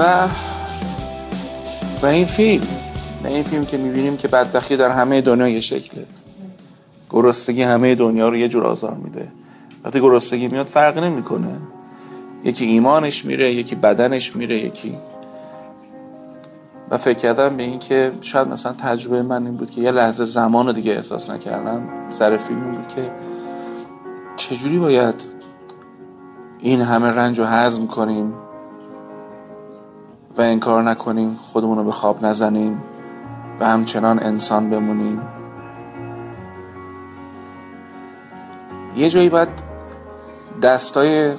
و و این فیلم و این فیلم که می‌بینیم که بدبختی در همه دنیا یه شکله. گرستگی همه دنیا رو یه جور آزار میده. وقتی گرستگی میاد فرق نمی‌کنه. یکی ایمانش میره یکی بدنش میره یکی و فکر کردم به این که شاید مثلا تجربه من این بود که یه لحظه زمان رو دیگه احساس نکردم. سر فیلم بود که چجوری باید این همه رنج رو هضم کنیم؟ و انکار نکنیم خودمون رو به خواب نزنیم و همچنان انسان بمونیم. یه جایی باید دستای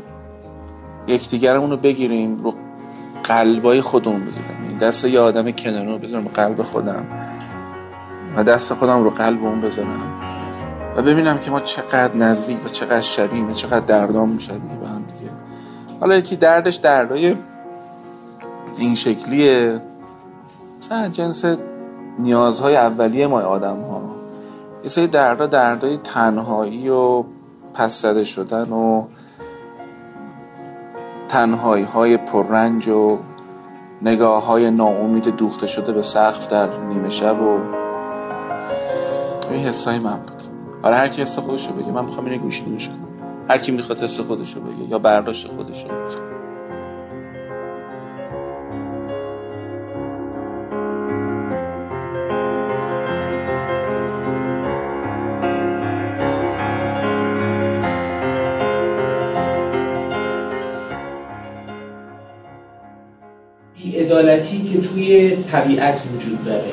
یکدیگرمون رو بگیریم رو قلبای خودمون بذارم این دست یه آدم کنار رو بذارم قلب خودم و دست خودم رو قلب اون بذارم و ببینم که ما چقدر نزدیک و چقدر شبیه و چقدر دردام شبیه به هم دیگه. حالا یکی دردش دردای این شکلیه. مثلا جنس نیازهای اولیه ما آدم ها یه سری دردا دردای تنهایی و پس زده شدن و تنهایی های پررنج و نگاه های ناامید دوخته شده به سقف در نیمه شب و این حسای من بود. حالا هر کی حس خودشو بگه. من می‌خوام اینو گوش کنم هر کی می‌خواد حس خودشو بگه یا برداشت خودشو. بگه عدالتی که توی طبیعت وجود داره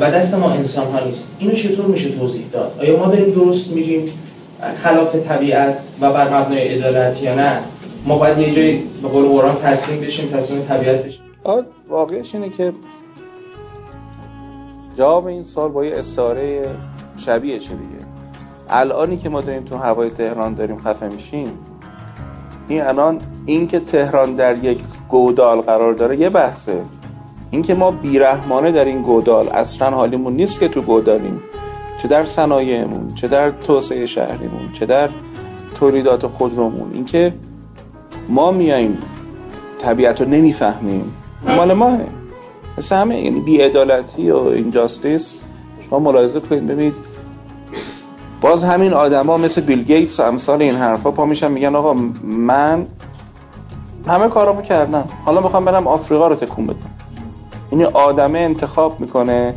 و دست ما انسان ها نیست. اینو چطور میشه توضیح داد؟ آیا ما داریم درست میریم خلاف طبیعت و بر مبنای عدالت یا نه؟ ما باید یه جایی به قول قرآن تسلیم بشیم تسلیم طبیعت بشیم. واقعش اینه که جواب این سال با یه استعاره شبیه چه دیگه. الانی که ما داریم تو هوای تهران داریم خفه میشیم این الان اینکه تهران در یک گودال قرار داره یه بحثه. اینکه ما بیرحمانه در این گودال اصلا حالیمون نیست که تو گودالیم. چه در صنایعمون چه در توسعه شهریمون چه در تولیدات خودرومون. اینکه ما میاییم طبیعت رو نمی‌فهمیم. مال ماه مثل همه یعنی بیعدالتی و اینجاستیس. شما ملاحظه کنید ببینید باز همین آدما مثل بیل گیتس و امثال این حرفا پا میشن میگن آقا من همه کارامو کردم. حالا می‌خوام برم آفریقا رو تکون بدم. یعنی آدمه انتخاب می‌کنه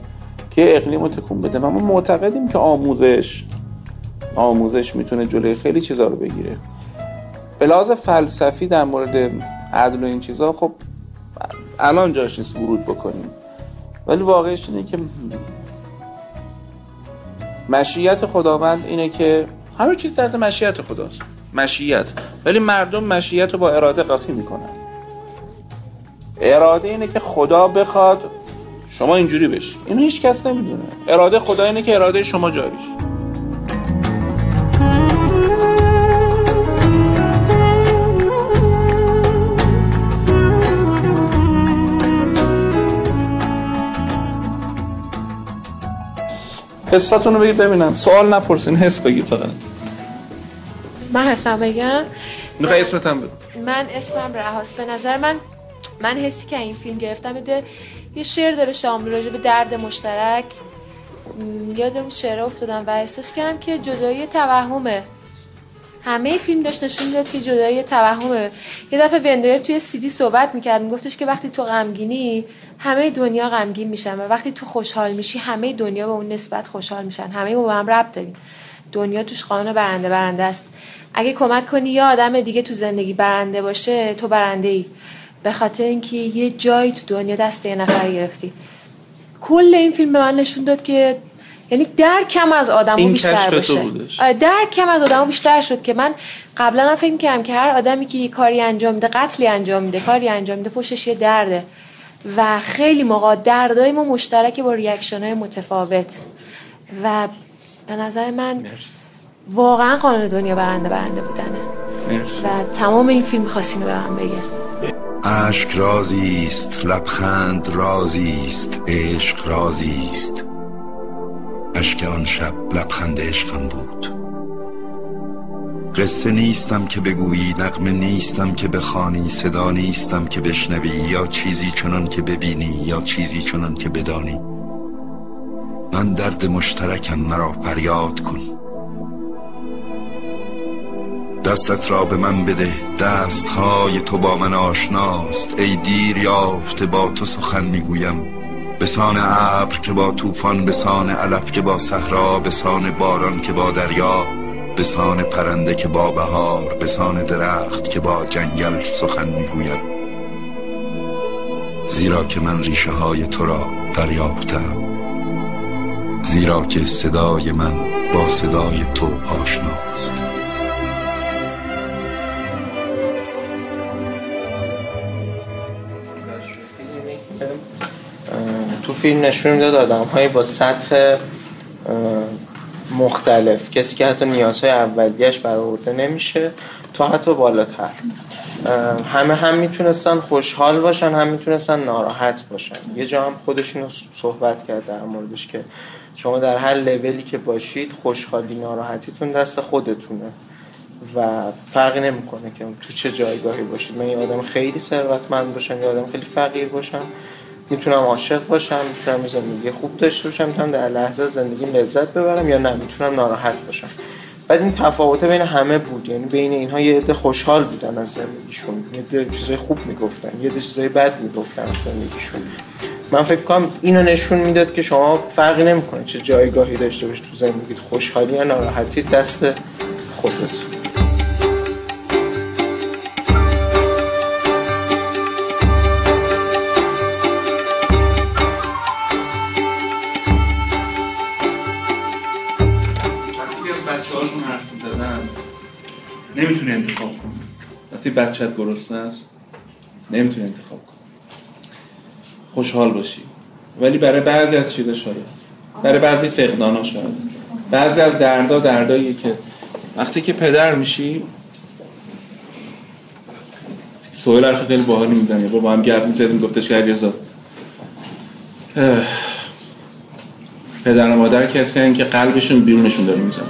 که اقلیم رو تکون بده و ما معتقدیم که آموزش آموزش می‌تونه جلوی خیلی چیزا رو بگیره. به لحاظ فلسفی در مورد عدل و این چیزا خب الان جاش نیست ورود بکنیم. ولی واقعش اینه که مشیت خداوند اینه که همه چیز در مشیت خداست. مشیت. ولی مردم مشیت رو با اراده قاطی می‌کنن. اراده اینه که خدا بخواد شما اینجوری بشی. اینو هیچ کس نمی‌دونه. اراده خدا اینه که اراده شما جاریش. حساتون رو بگید ببینم. سوال نپرسین حس بگید فقط. من حسم بگم. می‌خوای اسمت هم من اسمم رهاس به نظر من من حسی که این فیلم گرفتم بده یه شعر داره شامل راجع به درد مشترک. یاد اون شعر افتادم و احساس کردم که جدایی توهمه. همه فیلم داشت نشون می‌داد که جدایی توهمه. یه دفعه وندر توی سیدی صحبت می‌کرد میگفتش که وقتی تو غمگینی همه دنیا غمگین میشن و وقتی تو خوشحال میشی همه دنیا به اون نسبت خوشحال میشن. همه ما هم رب داریم. دنیا توش قانون برنده برنده است. اگه کمک کنی یا آدم دیگه تو زندگی برنده باشه تو برنده ای به خاطر اینکه یه جایی تو دنیا دست یه نفر گرفتی. کل این فیلم به من نشون داد که یعنی کم از آدم بیشتر باشه آره، کم از آدم بیشتر شد که من قبلا هم فکر کردم که هر آدمی که یه کاری انجام میده قتلی انجام میده کاری انجام میده پشتش یه درده. و خیلی موقع دردای ما مشترک با ریاکشن های متفاوت. و به نظر من واقعا قانون دنیا برنده برنده بودنه. و تمام این فیلم خواستین رو به هم بگه عشق رازی است لبخند رازی است عشق رازی است اشک آن شب لبخند عشقم بود. قصه نیستم که بگویی نقمه نیستم که بخوانی صدا نیستم که بشنوی یا چیزی چنان که ببینی یا چیزی چنان که بدانی. من درد مشترکم مرا فریاد کن. دستت را به من بده دست های تو با من آشناست. ای دیر یافته با تو سخن می‌گویم. بسان ابر که با طوفان بسان علف که با صحرا بسان باران که با دریا بسان پرنده که با بهار بسان درخت که با جنگل سخن می‌گوید. زیرا که من ریشه های تو را دریافتم. زیرا که صدای من با صدای تو آشناست. فیلم نشون می‌داد آدم های با سطح مختلف. کسی که حتی نیازهای اولیش برآورده نمیشه تا حتی بالاتر. همه هم می‌تونستن خوشحال باشن هم می‌تونستن ناراحت باشن. یه جا هم خودشون رو صحبت کرد در موردش که شما در هر لولی که باشید خوشحالی ناراحتیتون دست خودتونه و فرقی نمی‌کنه که تو چه جایگاهی باشید. من یه آدم خیلی ثروتمند باشم یه آدم خیلی فقیر باشم. می‌تونم عاشق باشم می‌تونم زندگی خوب داشته باشم می‌تونم در لحظه زندگی لذت ببرم یا نه می‌تونم ناراحت باشم. بعد این تفاوت بین همه بود یعنی بین اینها یه عده خوشحال بودن از زندگیشون یه چیزای خوب می‌گفتن یه چیزای بد می‌گفتن از زندگیشون. من فکر کنم اینو نشون می‌داد که شما فرقی نمی‌کنه چه جایگاهی داشته باشید تو زندگیت خوشحالی یا ناراحتی دست خودت. نمی‌تونه انتخاب کنه وقتی بچت گرسنه است نمی‌تونه انتخاب کنه خوشحال باشی. ولی برای بعضی از چیزا شاید. برای بعضی فقدان ها شاید. بعضی از دردا دردایی که وقتی که پدر میشی سوال حرف خیلی باحالی می‌زنه با هم گپ می‌زدیم گفتش که علیرضا پدر و مادر کسی که قلبشون بیرونشون داره می‌زنه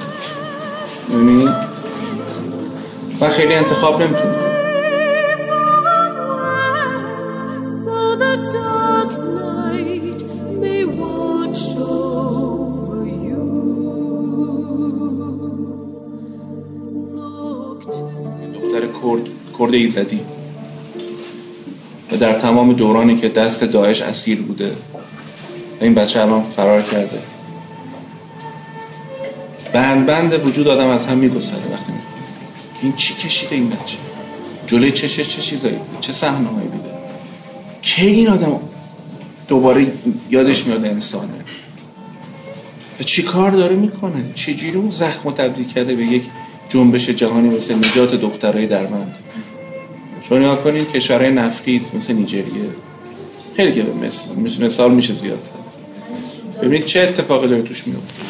و خیلی انتخاب کرد کرد ایزدی. و در تمام دورانی که دست داعش اسیر بوده این بچه الان فرار کرده. بند بند وجود آدم از هم میگسله وقتی می‌خواد. این چی کشیده این بچه؟ جلوی چشه چه چیزایی؟ چه صحنه هایی دیده؟ که این آدم دوباره یادش میاد انسانه و چی کار داره می‌کنه؟ چجوری اون زخم تبدیل کرده به یک جنبش جهانی مثل نجات دخترای درمند؟ چون نگاه کنید کشورهای نفقیز مثل نیجریه. خیلی که مثل مثال میشه زیاد زد. ببینید چه اتفاقی داره توش میفته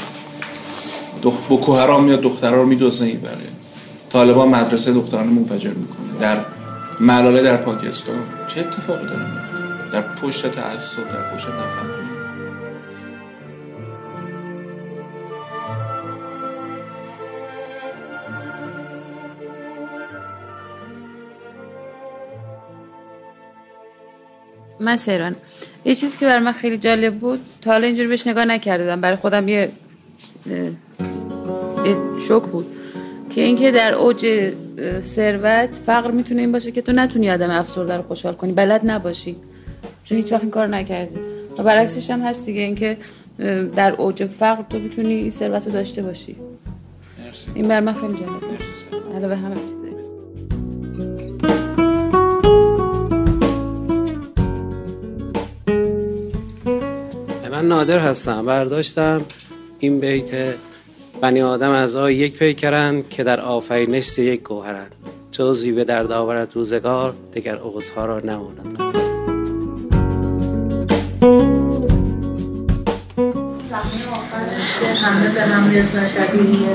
دخ... بکو حرام میاد دخترها رو میدوزه بله طالبان مدرسه دختران منفجر می‌کنه. در ملاله در پاکستان. چه اتفاقی داره میفته در پشت تعصب در پشت نفهمی من یه چیزی که بر من خیلی جالب بود تا حالا اینجوری بهش نگاه نکردم. برای خودم یه, یه شوک بود. که اینکه در اوج ثروت فقر می‌تونه این باشه که تو نتونی آدم افسرده رو خوشحال کنی بلد نباشی چون هیچ وقت این کار نکردی. و برعکسش هم هست دیگه اینکه در اوج فقر تو می‌تونی این ثروت رو داشته باشی. مرسی. این بر من خیلی جالبه. علاوه همه من نادر هستم. برداشتم این بیت بنی آدم از آی یک پیکرند که در آفرینش یک گوهرند. جزوی به درد آورد روزگار دگر عوضها را نماند. همه به رزا شبیه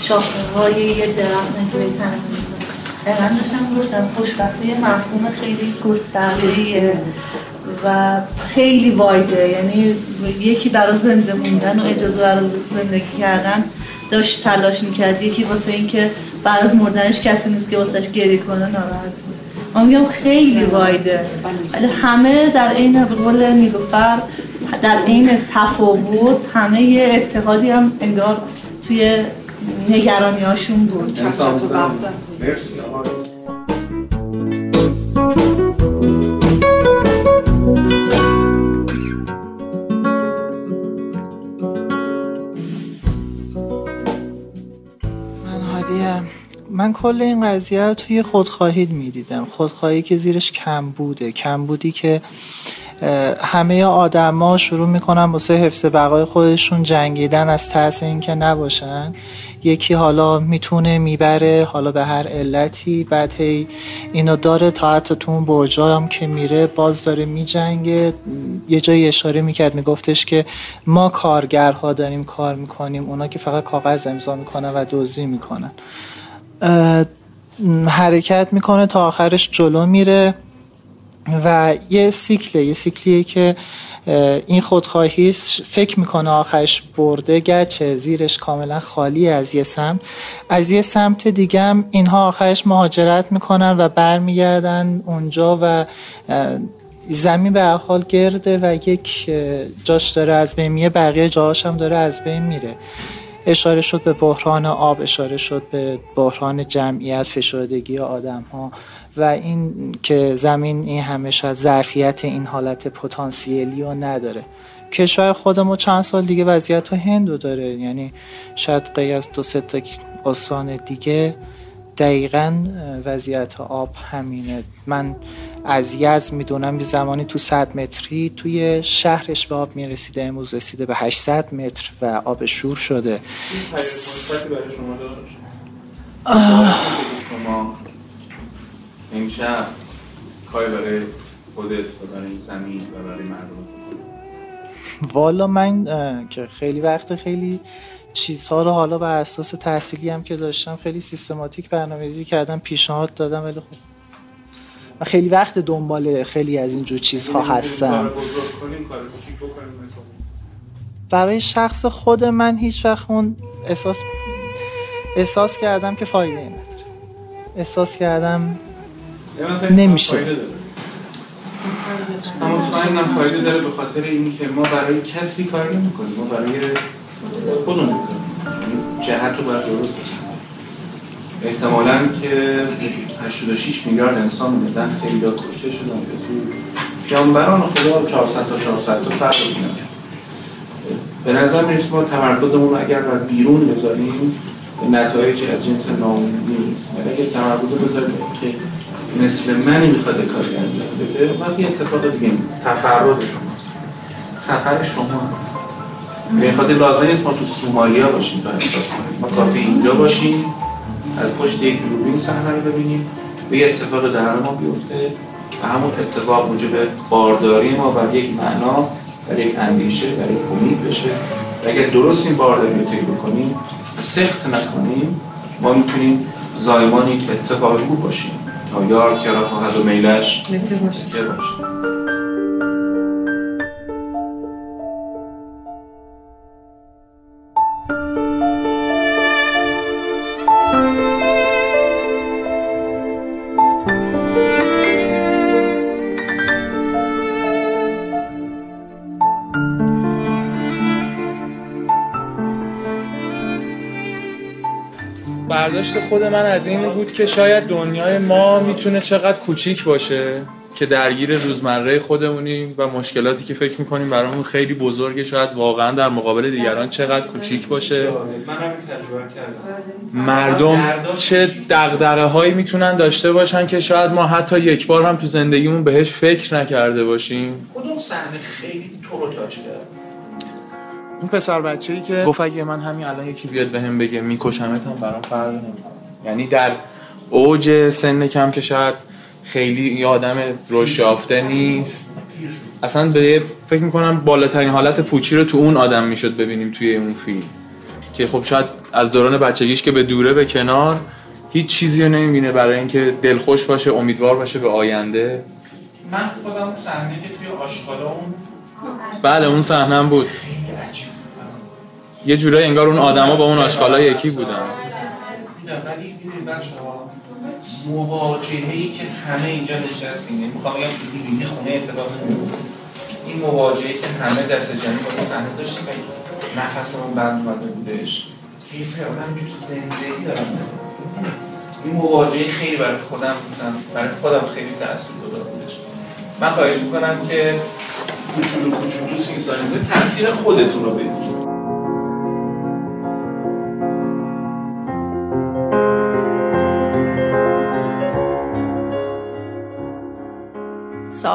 شاخه های یه درخت نجوی تنه دقیقا داشتم گفتم خوشبختی مفهوم خیلی گستردهیه و خیلی وایده. یعنی یکی برای زنده موندن و اجازه برای زندگی کردن داشت تلاش می‌کرد. یکی واسه اینکه بعد از مردنش کسی نیست که واسهش گریه کنه ناراحت بود. ما میگم خیلی وایده. ولی همه در عین به قول نیلوفر در عین تفاوت همه یه اتحادی هم انگار توی نگرانی هاشون بود مرسی. کل این قضیه رو توی خودخواهی می‌دیدم. خودخواهی که زیرش کم بوده. کم بودی که همه آدما شروع می‌کنن واسه حفظ بقای خودشون جنگیدن از ترس اینکه نباشن. یکی حالا می‌تونه می‌بره حالا به هر علتی. بعد هی اینو داره تا حتی تو اون هم که میره باز داره میجنگه. یه جایی اشاره می‌کرد میگفتش که ما کارگرها داریم کار می‌کنیم. اونا که فقط کاغذ امضا می‌کنن و دزدی می‌کنن. حرکت می‌کنه تا آخرش جلو میره و یه سیکله یه سیکلیه که این خودخواهیش فکر می‌کنه آخرش برده گرچه زیرش کاملا خالی از یه سمت. از یه سمت دیگه هم اینها آخرش مهاجرت می‌کنن و برمیگردن اونجا و زمین به حال گرده و یک جاش داره از بین میره بقیه جاهاش هم داره از بین میره. اشاره شد به بحران آب اشاره شد به بحران جمعیت فشردگی آدم ها و این که زمین این همه شاید ظرفیت این حالت پتانسیلی رو نداره. کشور خودمون چند سال دیگه وضعیت ها هندو داره. یعنی شاید غیر از دو سه تا استان دیگه دقیقا وضعیت آب همینه. من از یزد می‌دونم یه زمانی تو 100 متری توی شهرش به آب می‌رسیده امروز رسیده به 800 متر و آب شور شده. برای شما امشب کاری برای خودت و برای زمین و برای مردم والا من که خیلی وقت خیلی چیزها رو حالا بر اساس تحصیلی هم که داشتم خیلی سیستماتیک برنامه‌ریزی کردم پیشنهاد دادم ولی خب خیلی وقت دنبال خیلی از اینجور چیزها هستم. کوچیک بکنیم؟ برای شخص خود من هیچ وقت اون احساس احساس کردم که فایده ای نداره. احساس کردم نمیشه. من مطمئنم فایده داره. به خاطر اینی که ما برای کسی کار نمی کنیم ما برای خودمون می‌کنیم. جهت رو باید درست احتمالا که 86 میلیارد انسان اومدن خیلی ها کشته شدن. تو جانوران خدا 400 تا 400 تا رو بودن. به نظر می‌رسه ما تمرکزمون رو اگر بر بیرون بذاریم نتایج از جنس ناامیدی نیست. ولی اگر تمرکز بذاریم که مثل منی می‌خواد کاری انجام بده وقتی اتفاق دیگه. تفرد شماست. سفر شما. به خاطر لازم نیست ما تو سومالیا باشیم تا احساس کنیم. ما کافی اینجا باشیم. از پشت یک دوربین صحنه رو ببینیم. و یه اتفاق در ما بیفته و همون اتفاق موجب بارداری ما بر یک معنا بر یک اندیشه بر یک امید بشه. و اگر درست این بارداری رو طی بکنیم و سخت نکنیم ما می‌تونیم زایمان یک اتفاق خوب باشیم. تا یار کرا خواهد و میلش. که باشه. برداشت خود من از این بود که شاید دنیای ما می‌تونه چقدر کوچیک باشه که درگیر روزمره خودمونیم و مشکلاتی که فکر می‌کنیم برامون خیلی بزرگه. شاید واقعا در مقابل دیگران چقدر کوچیک باشه. مردم چه دغدغه هایی می‌تونن داشته باشن که شاید ما حتی یک بار هم تو زندگیمون بهش فکر نکرده باشیم. کدوم صحنه خیلی تو رو اون پسر بچه ای که گفت اگه من همین الان یکی بیاد بهم بگه میکشمت هم برام فرق نمی‌کنه. یعنی در اوج سن کم که شاید خیلی یه آدم رشد یافته نیست. اصلا به فکر می‌کنم بالاترین حالت پوچی رو تو اون آدم می‌شد ببینیم توی اون فیلم. که خب شاید از دوران بچگیش که به دوره به کنار هیچ چیزی رو نمی‌بینه برای اینکه دلخوش باشه امیدوار باشه به آینده. من خودم صحنه که توی آشغالا اون بله اون صحنه هم بود. خیلی عجیب. بود. یه جورایی انگار اون آدما با اون آشغالا یکی بودن. ولی که همه اینجا نشستیم یعنی می‌خوام بگم تو دیویدی خونه اتفاق این مواجهه که همه دست جمعی با صحنه داشتیم و نفسمون بند اومده بودش. که یه سری آدم جور زندگی دارن این مواجهه خیلی برای خودم برای خودم خیلی تاثیر گذار بودش. من خواهش می‌کنم که کوچولو کوچولو سینسانیزه تاثیر خودتون رو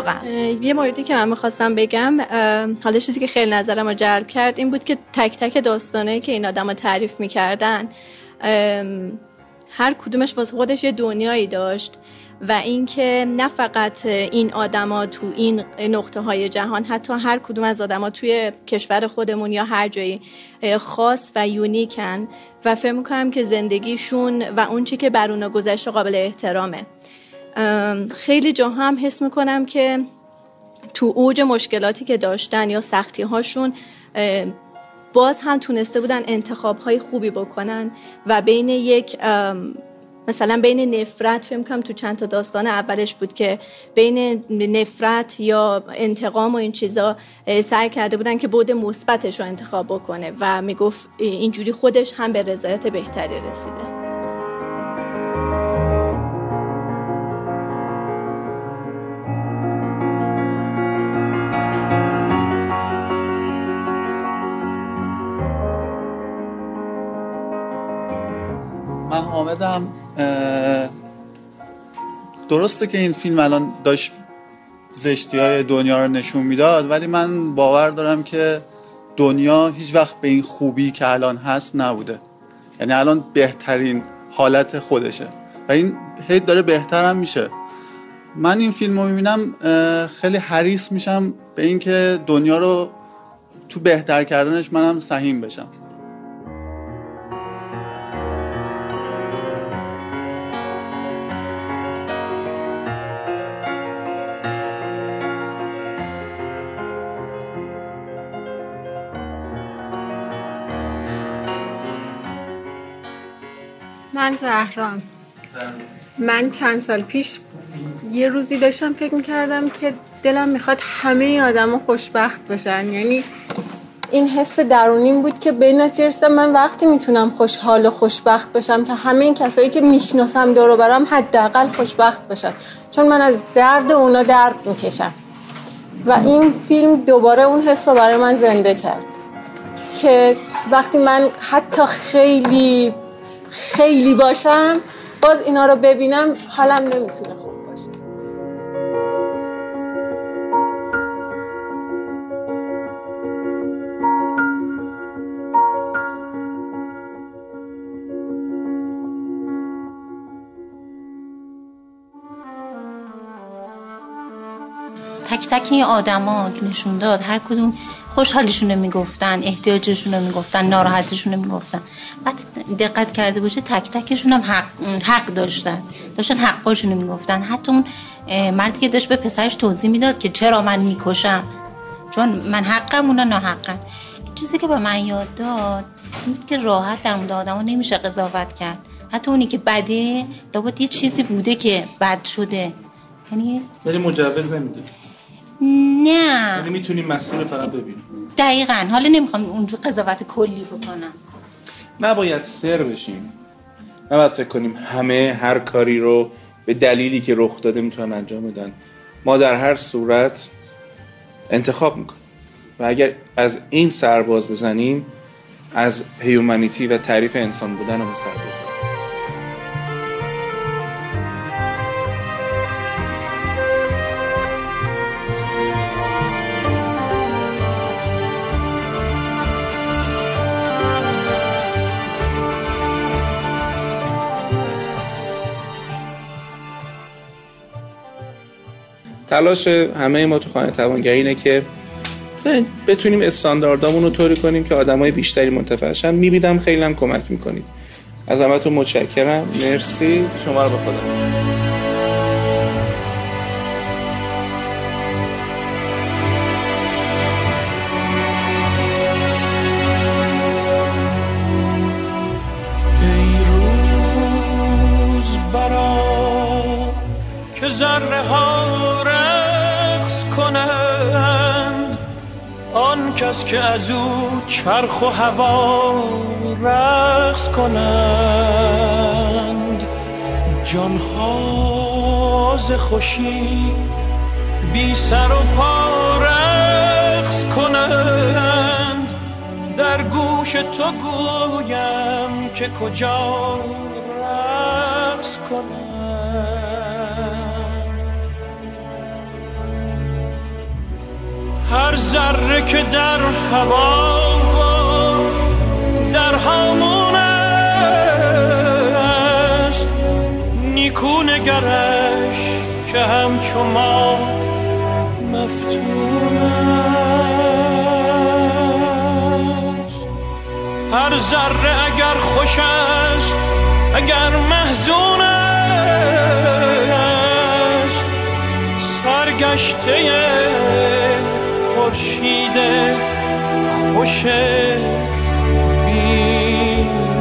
ببینید ساق یه موردی که من می‌خواستم بگم حالا چیزی که خیلی نظرم رو جلب کرد این بود که تک تک داستانه که این آدم تعریف می‌کردن هر کدومش واسه خودش یه دنیایی داشت و اینکه نه فقط این آدما تو این نقطه های جهان حتی هر کدوم از آدما توی کشور خودمون یا هر جایی خاص و یونیکن و فکر می‌کنم که زندگیشون و اون چی که بر اونا گذشته قابل احترامه. خیلی جا هم حس می‌کنم که تو اوج مشکلاتی که داشتن یا سختی هاشون باز هم تونسته بودن انتخاب های خوبی بکنن و بین یک مثلا بین نفرت فکر کنم تو چند تا داستان اولش بود که بین نفرت یا انتقام و این چیزا سعی کرده بودن که بود مثبتش رو انتخاب بکنه و می‌گفت اینجوری خودش هم به رضایت بهتری رسیده. حامدم درسته که این فیلم الان داشت زشتی های دنیا رو نشون می‌داد ولی من باور دارم که دنیا هیچ وقت به این خوبی که الان هست نبوده. یعنی الان بهترین حالت خودشه. و این هی داره بهترم میشه. من این فیلم رو می‌بینم خیلی حریص میشم به اینکه دنیا رو تو بهتر کردنش منم سهیم بشم. زهران. من چند سال پیش یه روزی داشتم فکر می‌کردم که دلم می‌خواد همه آدم خوشبخت باشن. یعنی این حس درونیم بود که به نتیجه من وقتی می‌تونم خوشحال و خوشبخت باشم که همه این کسایی که می‌شناسم دور برم حداقل خوشبخت باشن. چون من از درد اونا درد می‌کشم. و این فیلم دوباره اون حس رو برای من زنده کرد. که وقتی من حتی خیلی خیلی باشم باز اینا رو ببینم حالم نمی‌تونه خوب باشه. تک تک این آدما که نشون داد هر کدوم خوشحالیشون رو می‌گفتن احتیاجشون رو می‌گفتن ناراحتشون رو می‌گفتن. بعد دقت کرده باشه تک تکشون هم حق, حق داشتن. داشتن حقاشون رو می‌گفتن. حتی اون مردی که داشت به پسرش توضیح می‌داد که چرا من می‌کشم. چون من حقم اونا ناحقن. چیزی که به من یاد داد این که راحت در مورد آدم نمیشه قضاوت کرد. حتی اونی که بده لابد یه چیزی بوده که بد شده. یعنی ولی مجوز نمیده. نه. یعنی می‌تونیم مسیر فقط ببینیم. دقیقا. حالا نمی‌خوام اونجور قضاوت کلی بکنم. نباید سر بشیم. نباید فکر کنیم همه هر کاری رو به دلیلی که رخ داده می‌تونن انجام بدن. ما در هر صورت انتخاب می‌کنیم. و اگر از این سرباز بزنیم از هیومانیتی و تعریف انسان بودن رو سرباز. تلاش همه ما تو خانه توانگری اینه که بتونیم استانداردامون رو طوری کنیم که آدمای بیشتری منتفعشن می‌بینم خیلی هم کمک می‌کنید. از همتون متشکرم. مرسی. شما رو به خدا کس که از او چرخ و هوا رقص کنند. جانها ز خوشی بی سر و پا رقص کنند. در گوش تو گویم که کجا رقص کنند. هر ذره که در هوا و در هامون است. نیکو نگرش که همچو ما مفتون است. هر ذره اگر خوش است اگر محزون است. سرگشته خورشید خوش بیچون